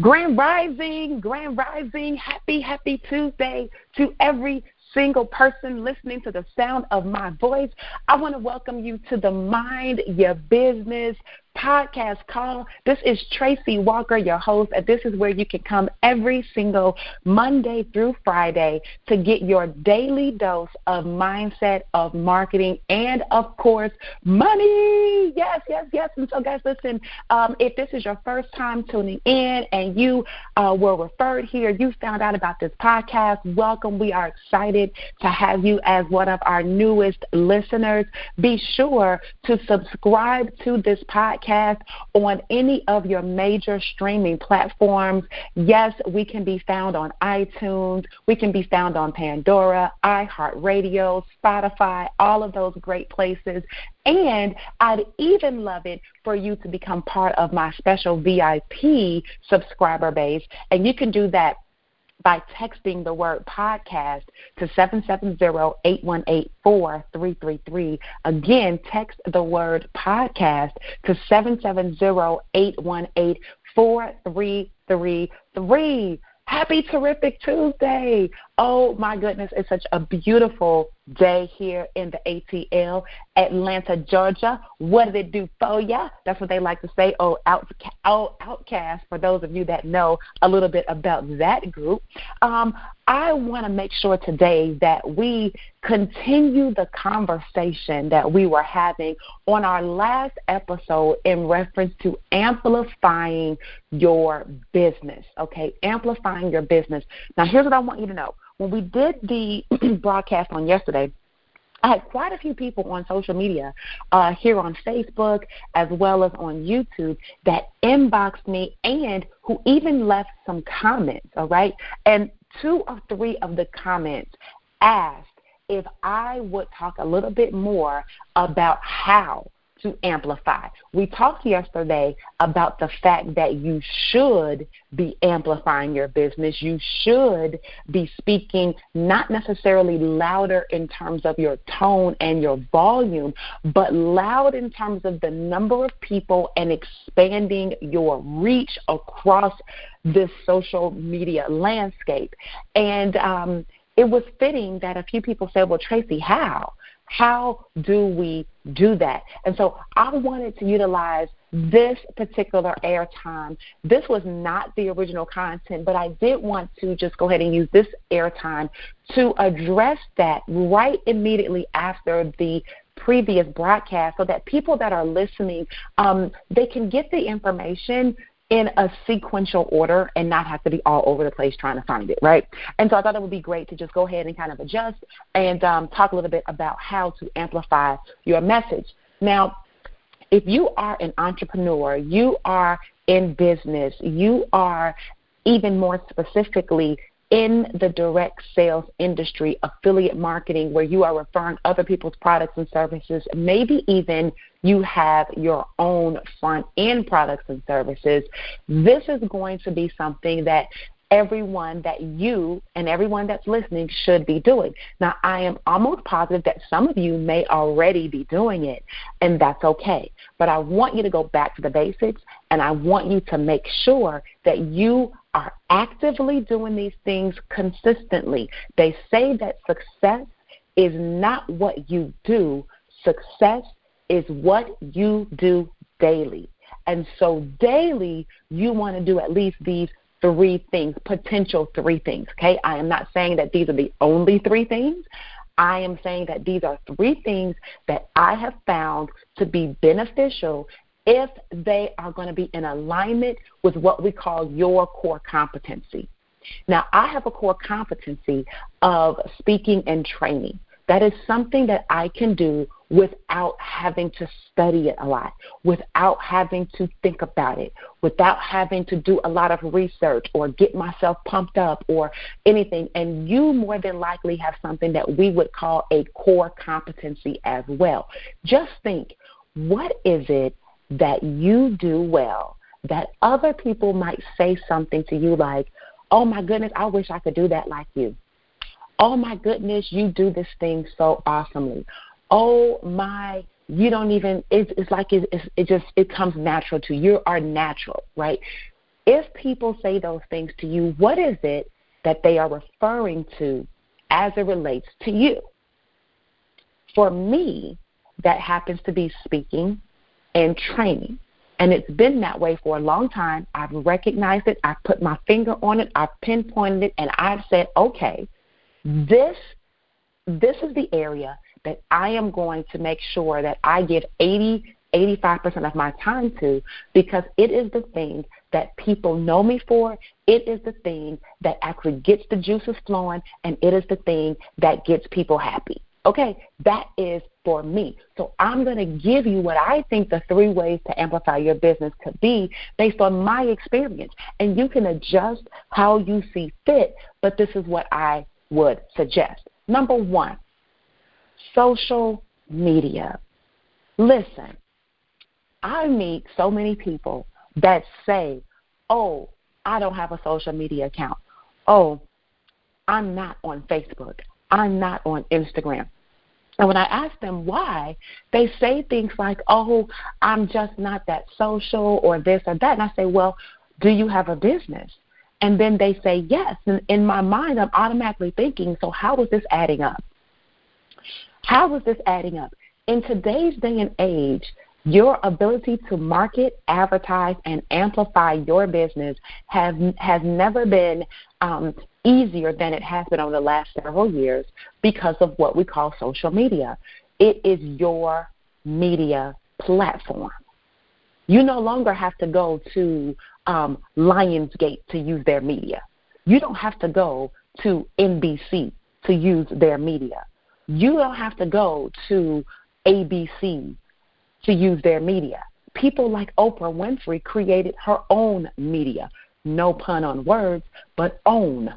Grand Rising, Grand Rising, happy, happy Tuesday to every single person listening to the sound of my voice. I want to welcome you to the Mind Your Business podcast call. This is Tracey Walker, your host, and this is where you can come every single Monday through Friday to get your daily dose of mindset, of marketing, and of course, money. Yes, yes, yes. And so, guys, listen, um, if this is your first time tuning in and you uh, were referred here, you found out about this podcast, welcome. We are excited to have you as one of our newest listeners. Be sure to subscribe to this podcast podcast on any of your major streaming platforms. Yes, we can be found on iTunes. We can be found on Pandora, iHeartRadio, Spotify, all of those great places. And I'd even love it for you to become part of my special VIP subscriber base. And you can do that by texting the word podcast to 770-818-4333. Again, text the word podcast to 770-818-4333. Happy terrific Tuesday. Oh my goodness, it's such a beautiful day here in the ATL, Atlanta, Georgia. What did it do for ya? That's what they like to say. Oh, out, oh, OutKast. For those of you that know a little bit about that group, um, I want to make sure today that we continue the conversation that we were having on our last episode in reference to amplifying your business. Okay, amplifying your business. Now, here's what I want you to know when we did the broadcast on yesterday, I had quite a few people on social media uh, here on Facebook as well as on YouTube that inboxed me and who even left some comments, all right? And two or three of the comments asked if I would talk a little bit more about how to amplify. We talked yesterday about the fact that you should be amplifying your business. You should be speaking not necessarily louder in terms of your tone and your volume, but loud in terms of the number of people and expanding your reach across this social media landscape. And um, it was fitting that a few people said, Well, Tracey, how? How do we do that? And so I wanted to utilize this particular airtime. This was not the original content, but I did want to just go ahead and use this airtime to address that right immediately after the previous broadcast so that people that are listening um, they can get the information in a sequential order and not have to be all over the place trying to find it, right? And so I thought it would be great to just go ahead and kind of adjust and um, talk a little bit about how to amplify your message. Now, if you are an entrepreneur, you are in business, you are even more specifically in the direct sales industry, affiliate marketing, where you are referring other people's products and services, maybe even you have your own front end products and services, this is going to be something that everyone that you and everyone that's listening should be doing. Now, I am almost positive that some of you may already be doing it, and that's okay. But I want you to go back to the basics, and I want you to make sure that you are actively doing these things consistently. They say that success is not what you do, success is what you do daily. And so, daily, you want to do at least these three things, potential three things. Okay, I am not saying that these are the only three things. I am saying that these are three things that I have found to be beneficial if they are going to be in alignment with what we call your core competency. Now, I have a core competency of speaking and training. That is something that I can do without having to study it a lot, without having to think about it, without having to do a lot of research or get myself pumped up or anything. And you more than likely have something that we would call a core competency as well. Just think what is it that you do well that other people might say something to you like, oh my goodness, I wish I could do that like you. Oh my goodness, you do this thing so awesomely. Oh my, you don't even, it's, it's like it, it's, it just, it comes natural to you. You are natural, right? if people say those things to you, what is it that they are referring to as it relates to you? For me, that happens to be speaking and training. And it's been that way for a long time. I've recognized it. I've put my finger on it. I've pinpointed it. And I've said, okay, this, this is the area that I am going to make sure that I give 80, 85% of my time to because it is the thing that people know me for. It is the thing that actually gets the juices flowing, and it is the thing that gets people happy. Okay, that is for me. So I'm going to give you what I think the three ways to amplify your business could be based on my experience. And you can adjust how you see fit, but this is what I would suggest. Number one, social media. Listen, I meet so many people that say, oh, I don't have a social media account. Oh, I'm not on Facebook. I'm not on Instagram. And when I ask them why, they say things like, oh, I'm just not that social or this or that. And I say, well, do you have a business? And then they say yes. And in my mind, I'm automatically thinking, so how is this adding up? How is this adding up? In today's day and age, your ability to market, advertise, and amplify your business has has never been um, easier than it has been over the last several years because of what we call social media. It is your media platform. You no longer have to go to um, Lionsgate to use their media. You don't have to go to NBC to use their media. You don't have to go to ABC to use their media. People like Oprah Winfrey created her own media. No pun on words, but own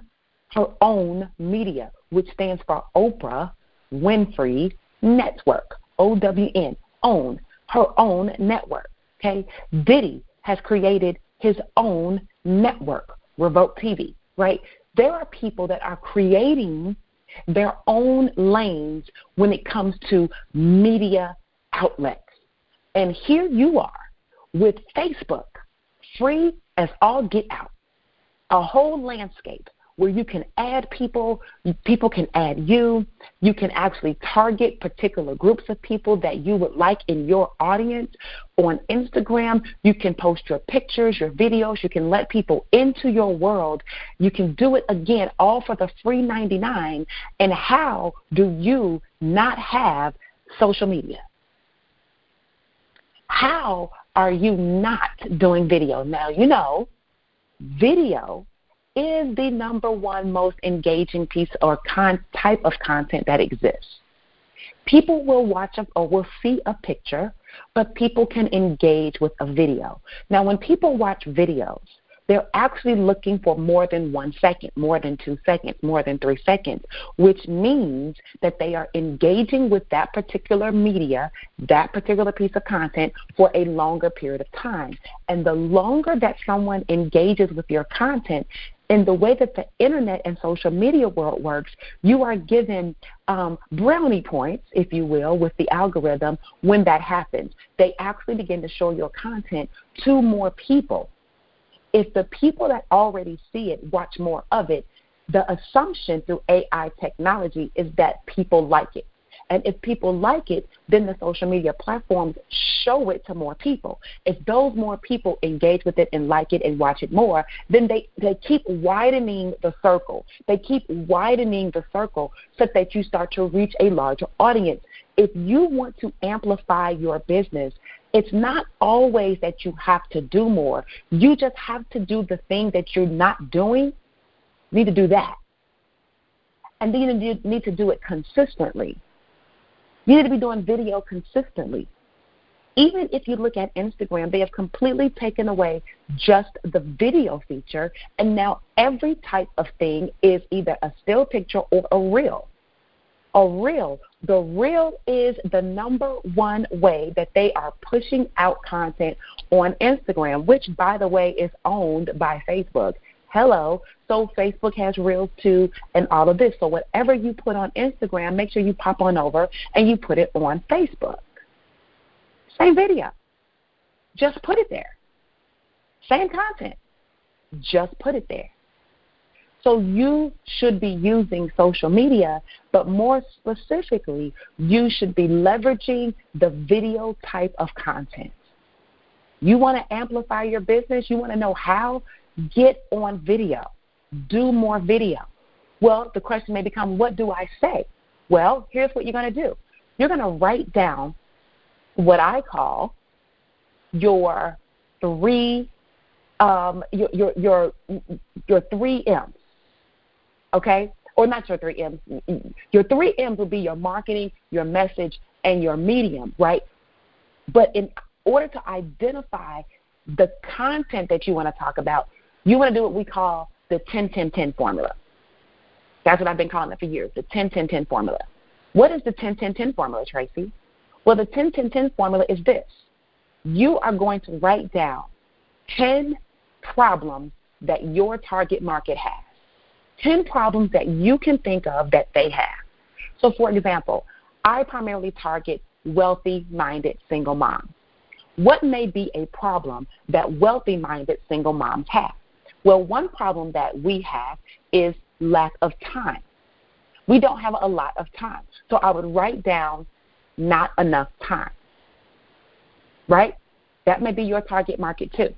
her own media, which stands for Oprah Winfrey Network, O W N, own, her own network. Okay? Diddy has created his own network, Revolt TV, right? There are people that are creating their own lanes when it comes to media outlets. And here you are with Facebook, free as all get out, a whole landscape where you can add people, people can add you, you can actually target particular groups of people that you would like in your audience. On Instagram, you can post your pictures, your videos, you can let people into your world. You can do it again all for the free 99. And how do you not have social media? How are you not doing video? Now, you know, video is the number one most engaging piece or con- type of content that exists. People will watch a, or will see a picture, but people can engage with a video. Now, when people watch videos, they're actually looking for more than one second, more than two seconds, more than three seconds, which means that they are engaging with that particular media, that particular piece of content for a longer period of time. And the longer that someone engages with your content, in the way that the internet and social media world works, you are given um, brownie points, if you will, with the algorithm when that happens. They actually begin to show your content to more people if the people that already see it watch more of it, the assumption through AI technology is that people like it. And if people like it, then the social media platforms show it to more people. If those more people engage with it and like it and watch it more, then they, they keep widening the circle. They keep widening the circle so that you start to reach a larger audience. If you want to amplify your business, it's not always that you have to do more. You just have to do the thing that you're not doing. You need to do that. And then you need to do it consistently. You need to be doing video consistently. Even if you look at Instagram, they have completely taken away just the video feature, and now every type of thing is either a still picture or a reel a reel. The reel is the number one way that they are pushing out content on Instagram, which, by the way, is owned by Facebook. Hello. So Facebook has reels too and all of this. So whatever you put on Instagram, make sure you pop on over and you put it on Facebook. Same video. Just put it there. Same content. just put it there. So you should be using social media, but more specifically, you should be leveraging the video type of content. You want to amplify your business, you want to know how, get on video. Do more video. Well, the question may become, what do I say? Well, here's what you're going to do. You're going to write down what I call your three um, your, your your your three M's okay? Or not your three M's. Mm, mm. Your three M's will be your marketing, your message, and your medium, right? But in order to identify the content that you want to talk about, you want to do what we call the 10 10 10 formula. That's what I've been calling it for years, the 10 10 10 formula. What is the 10 10 10 formula, Tracey? Well, the 10 10 10 formula is this you are going to write down 10 problems that your target market has. 10 problems that you can think of that they have. So, for example, I primarily target wealthy minded single moms. What may be a problem that wealthy minded single moms have? Well, one problem that we have is lack of time. We don't have a lot of time. So I would write down not enough time. Right? That may be your target market too.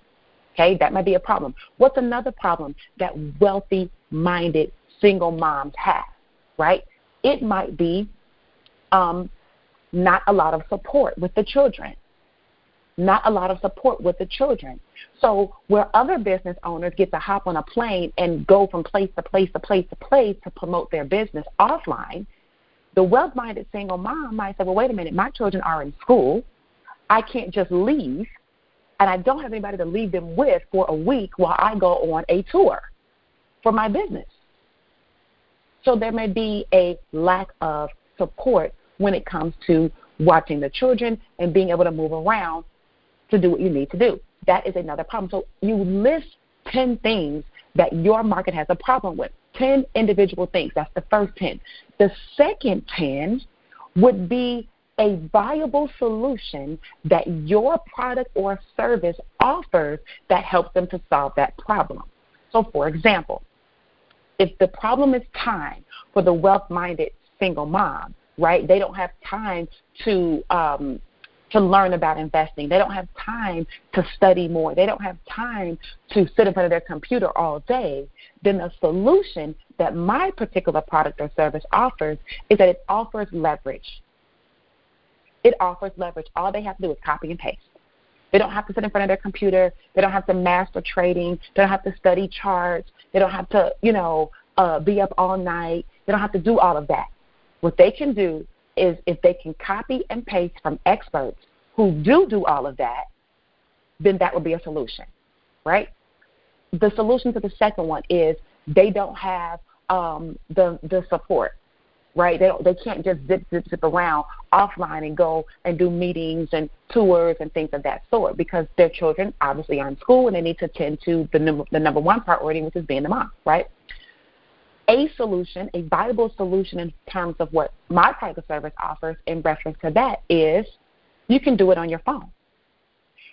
Okay, that might be a problem. What's another problem that wealthy minded single moms have, right? It might be um, not a lot of support with the children. Not a lot of support with the children. So, where other business owners get to hop on a plane and go from place to place to place to place to promote their business offline, the wealth minded single mom might say, Well, wait a minute, my children are in school. I can't just leave and I don't have anybody to leave them with for a week while I go on a tour for my business. So there may be a lack of support when it comes to watching the children and being able to move around to do what you need to do. That is another problem. So you list 10 things that your market has a problem with. 10 individual things. That's the first 10. The second 10 would be a viable solution that your product or service offers that helps them to solve that problem. So, for example, if the problem is time for the wealth minded single mom, right? They don't have time to um, to learn about investing. They don't have time to study more. They don't have time to sit in front of their computer all day. Then the solution that my particular product or service offers is that it offers leverage. It offers leverage. All they have to do is copy and paste. They don't have to sit in front of their computer. They don't have to master trading. They don't have to study charts. They don't have to, you know, uh, be up all night. They don't have to do all of that. What they can do is if they can copy and paste from experts who do do all of that, then that would be a solution, right? The solution to the second one is they don't have um, the the support right? They they can't just zip zip zip around offline and go and do meetings and tours and things of that sort because their children obviously are in school and they need to attend to the number the number one priority, which is being the mom, right? A solution, a viable solution in terms of what my private service offers in reference to that is you can do it on your phone.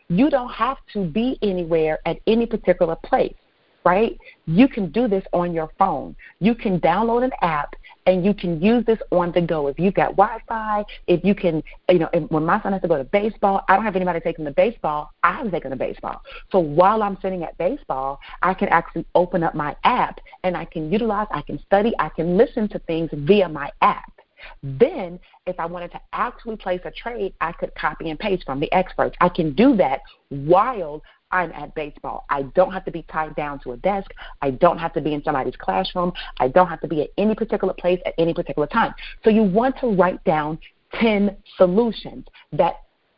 You don't have to be anywhere at any particular place right? You can do this on your phone. You can download an app and you can use this on the go. If you've got Wi-Fi, if you can, you know, when my son has to go to baseball, I don't have anybody taking the baseball. I have taken the baseball. So while I'm sitting at baseball, I can actually open up my app and I can utilize, I can study, I can listen to things via my app. Then, if I wanted to actually place a trade, I could copy and paste from the experts. I can do that while I'm at baseball. I don't have to be tied down to a desk. I don't have to be in somebody's classroom. I don't have to be at any particular place at any particular time. So you want to write down 10 solutions that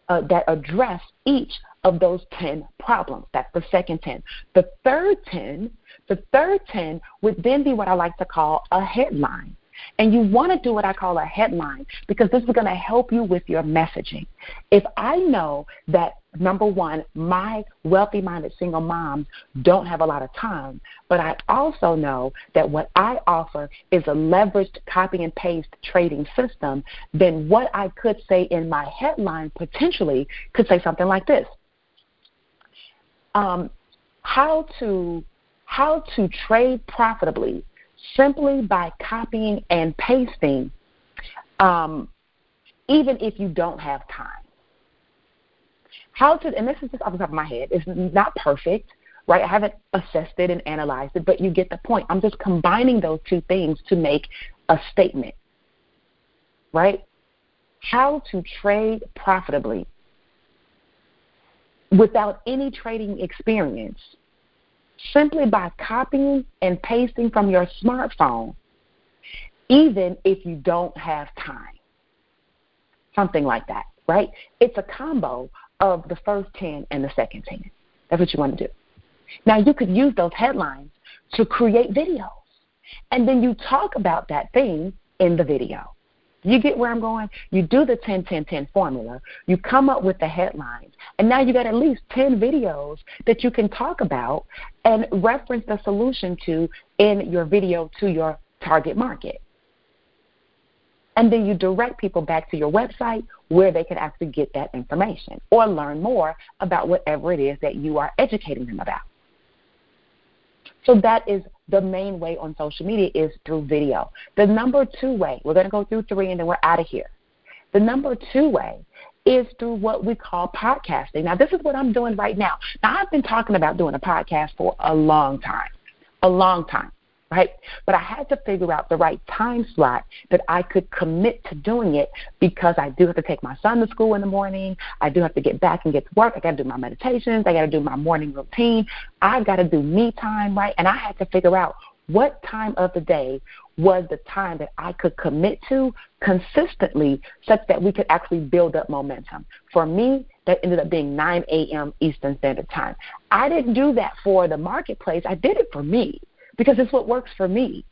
uh, that address each of those 10 problems. That's the second 10. The third 10, the third 10 would then be what I like to call a headline. And you want to do what I call a headline because this is going to help you with your messaging. If I know that, number one, my wealthy minded single moms don't have a lot of time, but I also know that what I offer is a leveraged copy and paste trading system, then what I could say in my headline potentially could say something like this um, How to how to trade profitably simply by copying and pasting, um, even if you don't have time. How to, and this is just off the top of my head, it's not perfect, right? I haven't assessed it and analyzed it, but you get the point. I'm just combining those two things to make a statement, right? How to trade profitably without any trading experience simply by copying and pasting from your smartphone, even if you don't have time. Something like that, right? It's a combo of the first 10 and the second 10. That's what you want to do. Now, you could use those headlines to create videos, and then you talk about that thing in the video. You get where I'm going? You do the 10 10 10 formula, you come up with the headlines, and now you got at least 10 videos that you can talk about and reference the solution to in your video to your target market. And then you direct people back to your website where they can actually get that information or learn more about whatever it is that you are educating them about. So that is the main way on social media is through video. The number two way, we're going to go through three and then we're out of here. The number two way is through what we call podcasting. Now, this is what I'm doing right now. Now, I've been talking about doing a podcast for a long time, a long time right? But I had to figure out the right time slot that I could commit to doing it because I do have to take my son to school in the morning. I do have to get back and get to work. I got to do my meditations. I got to do my morning routine. I've got to do me time, right? And I had to figure out what time of the day was the time that I could commit to consistently such that we could actually build up momentum. For me, that ended up being 9 a.m. Eastern Standard Time. I didn't do that for the marketplace. I did it for me because it's what works for me.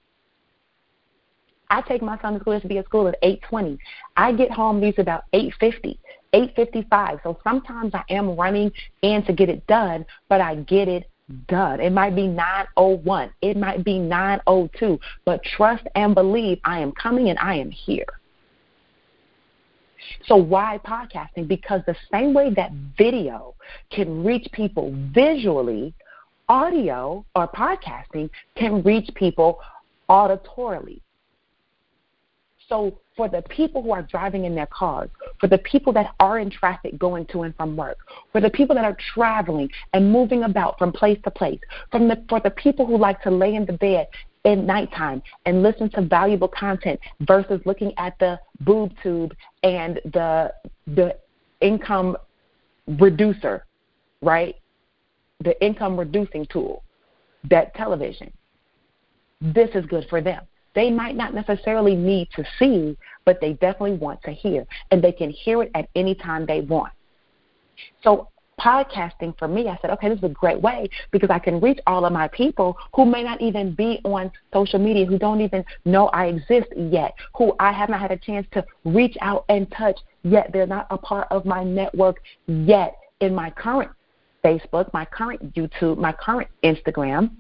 I take my son to school to be at school at 8:20. I get home usually about 8:50, 8:55. So sometimes I am running in to get it done, but I get it done. It might be 9:01, it might be 9:02, but trust and believe I am coming and I am here. So why podcasting? Because the same way that video can reach people visually, audio or podcasting can reach people auditorily. So, for the people who are driving in their cars, for the people that are in traffic going to and from work, for the people that are traveling and moving about from place to place, from the, for the people who like to lay in the bed in nighttime and listen to valuable content versus looking at the boob tube and the the income reducer, right? The income reducing tool, that television. This is good for them. They might not necessarily need to see, but they definitely want to hear, and they can hear it at any time they want. So, podcasting for me, I said, okay, this is a great way because I can reach all of my people who may not even be on social media, who don't even know I exist yet, who I have not had a chance to reach out and touch yet. They're not a part of my network yet in my current Facebook, my current YouTube, my current Instagram,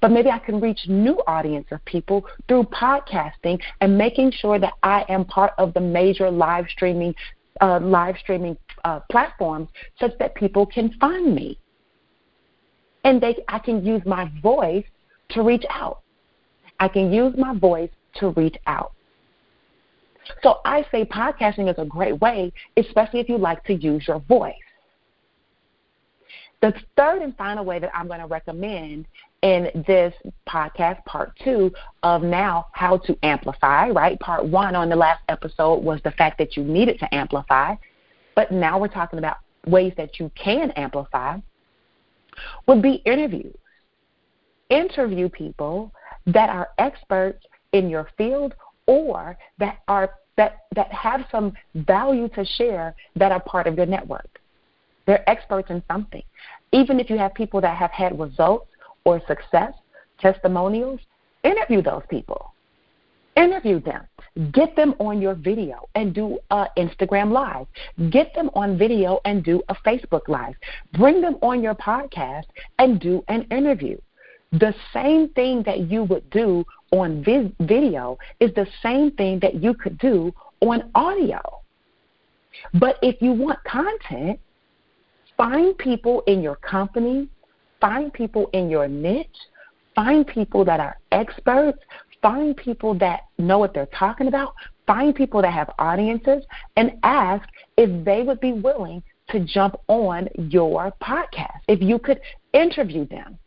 but maybe I can reach new audience of people through podcasting and making sure that I am part of the major live streaming uh, live streaming uh, platforms such that people can find me. And they, I can use my voice to reach out. I can use my voice to reach out. So I say podcasting is a great way, especially if you like to use your voice. The third and final way that I'm going to recommend in this podcast, part two of now how to amplify, right? Part one on the last episode was the fact that you needed to amplify, but now we're talking about ways that you can amplify, would be interviews. Interview people that are experts in your field or that are that that have some value to share that are part of your network. They're experts in something. Even if you have people that have had results or success, testimonials, interview those people. Interview them. Get them on your video and do an Instagram live. Get them on video and do a Facebook live. Bring them on your podcast and do an interview. The same thing that you would do on vis- video is the same thing that you could do on audio. But if you want content, Find people in your company, find people in your niche, Find people that are experts. Find people that know what they're talking about. Find people that have audiences and ask if they would be willing to jump on your podcast, if you could interview them.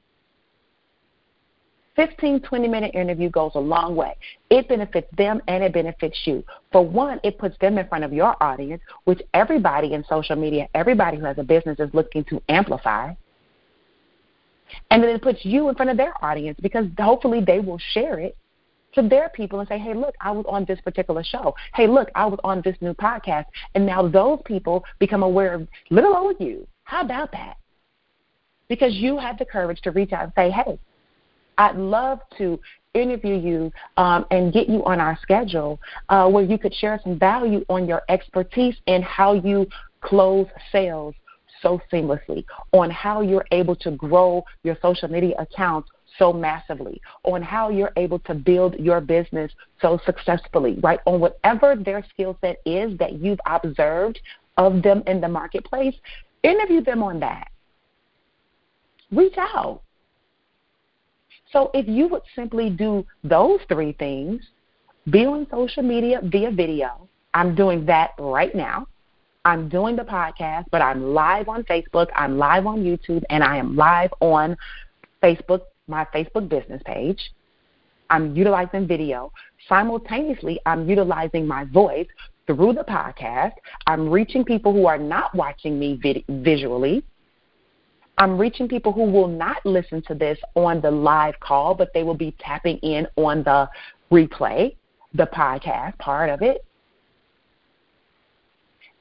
15, 20 minute interview goes a long way. It benefits them and it benefits you. For one, it puts them in front of your audience, which everybody in social media, everybody who has a business is looking to amplify. And then it puts you in front of their audience because hopefully they will share it to their people and say, hey, look, I was on this particular show. Hey, look, I was on this new podcast. And now those people become aware of little old you. How about that? Because you had the courage to reach out and say, hey, I'd love to interview you um, and get you on our schedule uh, where you could share some value on your expertise and how you close sales so seamlessly, on how you're able to grow your social media accounts so massively, on how you're able to build your business so successfully, right? On whatever their skill set is that you've observed of them in the marketplace, interview them on that. Reach out. So if you would simply do those three things, be on social media via video, I'm doing that right now. I'm doing the podcast, but I'm live on Facebook, I'm live on YouTube, and I am live on Facebook, my Facebook business page. I'm utilizing video. Simultaneously, I'm utilizing my voice through the podcast. I'm reaching people who are not watching me vid- visually. I'm reaching people who will not listen to this on the live call, but they will be tapping in on the replay, the podcast part of it.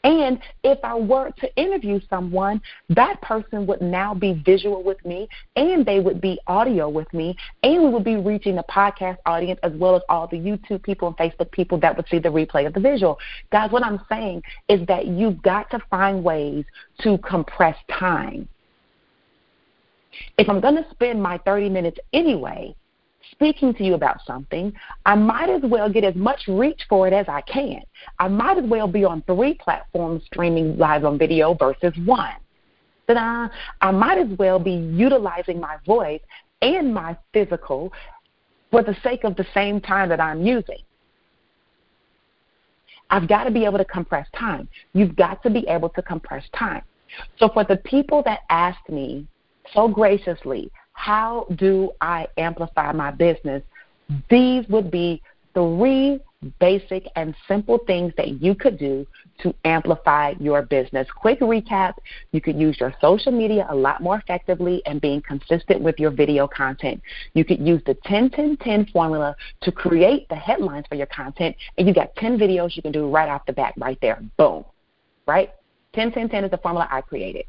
And if I were to interview someone, that person would now be visual with me and they would be audio with me and we would be reaching the podcast audience as well as all the YouTube people and Facebook people that would see the replay of the visual. Guys, what I'm saying is that you've got to find ways to compress time. If I'm going to spend my 30 minutes anyway, speaking to you about something, I might as well get as much reach for it as I can. I might as well be on three platforms streaming live on video versus one. Ta-da. I might as well be utilizing my voice and my physical for the sake of the same time that I'm using. I've got to be able to compress time. You've got to be able to compress time. So for the people that asked me so graciously, how do I amplify my business? These would be three basic and simple things that you could do to amplify your business. Quick recap you could use your social media a lot more effectively and being consistent with your video content. You could use the 10 10 10 formula to create the headlines for your content, and you got 10 videos you can do right off the bat, right there. Boom. Right? 10 10 10 is the formula I created.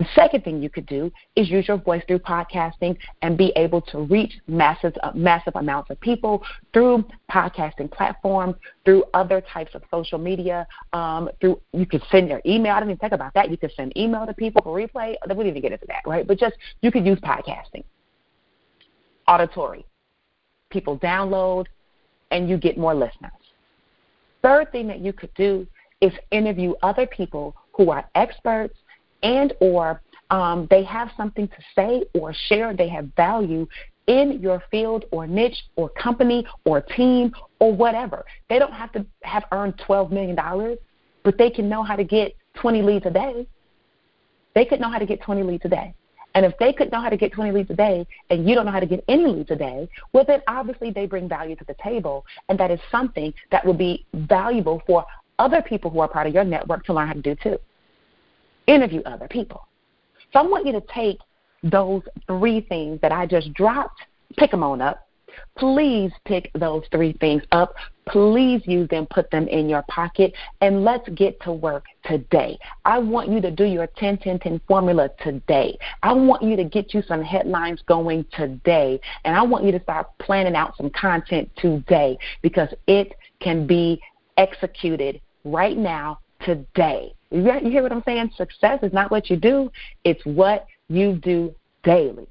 The second thing you could do is use your voice through podcasting and be able to reach massive, uh, massive amounts of people through podcasting platforms, through other types of social media. Um, through you could send your email. I didn't even think about that. You could send email to people for replay. We didn't even get into that, right? But just you could use podcasting, auditory. People download, and you get more listeners. Third thing that you could do is interview other people who are experts and or um, they have something to say or share, they have value in your field or niche or company or team or whatever. They don't have to have earned $12 million, but they can know how to get 20 leads a day. They could know how to get 20 leads a day. And if they could know how to get 20 leads a day and you don't know how to get any leads a day, well, then obviously they bring value to the table. And that is something that will be valuable for other people who are part of your network to learn how to do too interview other people. So I want you to take those three things that I just dropped, pick them on up. Please pick those three things up. Please use them, put them in your pocket, and let's get to work today. I want you to do your 10 10 10 formula today. I want you to get you some headlines going today, and I want you to start planning out some content today because it can be executed right now, today. You hear what I'm saying? Success is not what you do, it's what you do daily.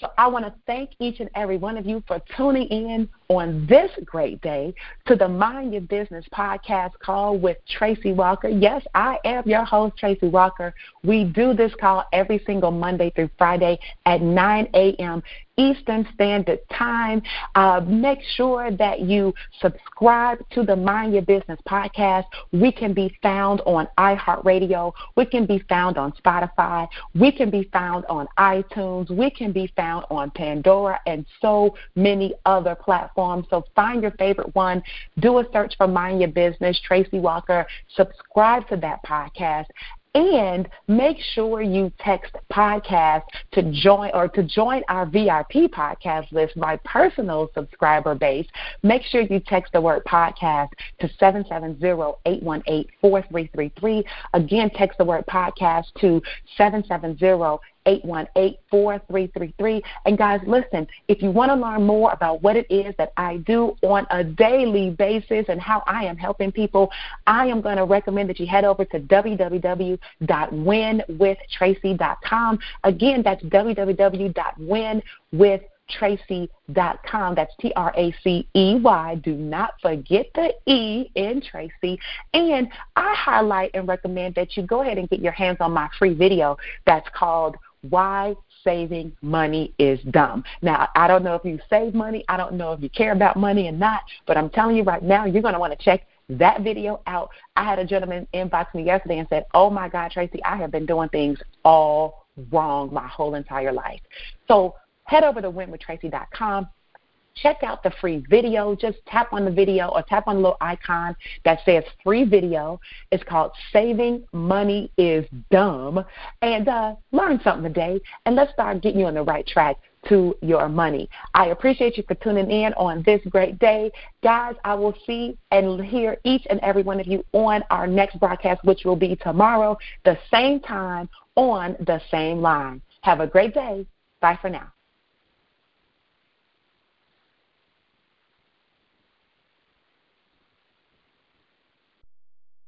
So I want to thank each and every one of you for tuning in on this great day to the Mind Your Business podcast call with Tracey Walker. Yes, I am your host, Tracey Walker. We do this call every single Monday through Friday at 9 a.m. Eastern Standard Time. Uh, make sure that you subscribe to the Mind Your Business podcast. We can be found on iHeartRadio. We can be found on Spotify. We can be found on iTunes. We can be found on Pandora and so many other platforms. So find your favorite one. Do a search for Mind Your Business, Tracey Walker. Subscribe to that podcast and make sure you text podcast to join or to join our VIP podcast list, my personal subscriber base. Make sure you text the word podcast to 770-818-4333. Again, text the word podcast to 770 818-4333. And guys, listen, if you want to learn more about what it is that I do on a daily basis and how I am helping people, I am going to recommend that you head over to www.winwithtracey.com. Again, that's www.winwithtracey.com. That's T R A C E Y. Do not forget the E in Tracey. And I highlight and recommend that you go ahead and get your hands on my free video that's called why saving money is dumb. Now, I don't know if you save money, I don't know if you care about money or not, but I'm telling you right now, you're going to want to check that video out. I had a gentleman inbox me yesterday and said, Oh my God, Tracey, I have been doing things all wrong my whole entire life. So head over to winwithtracey.com check out the free video. Just tap on the video or tap on the little icon that says free video. It's called Saving Money is Dumb. And uh, learn something today. And let's start getting you on the right track to your money. I appreciate you for tuning in on this great day. Guys, I will see and hear each and every one of you on our next broadcast, which will be tomorrow, the same time on the same line. Have a great day. Bye for now.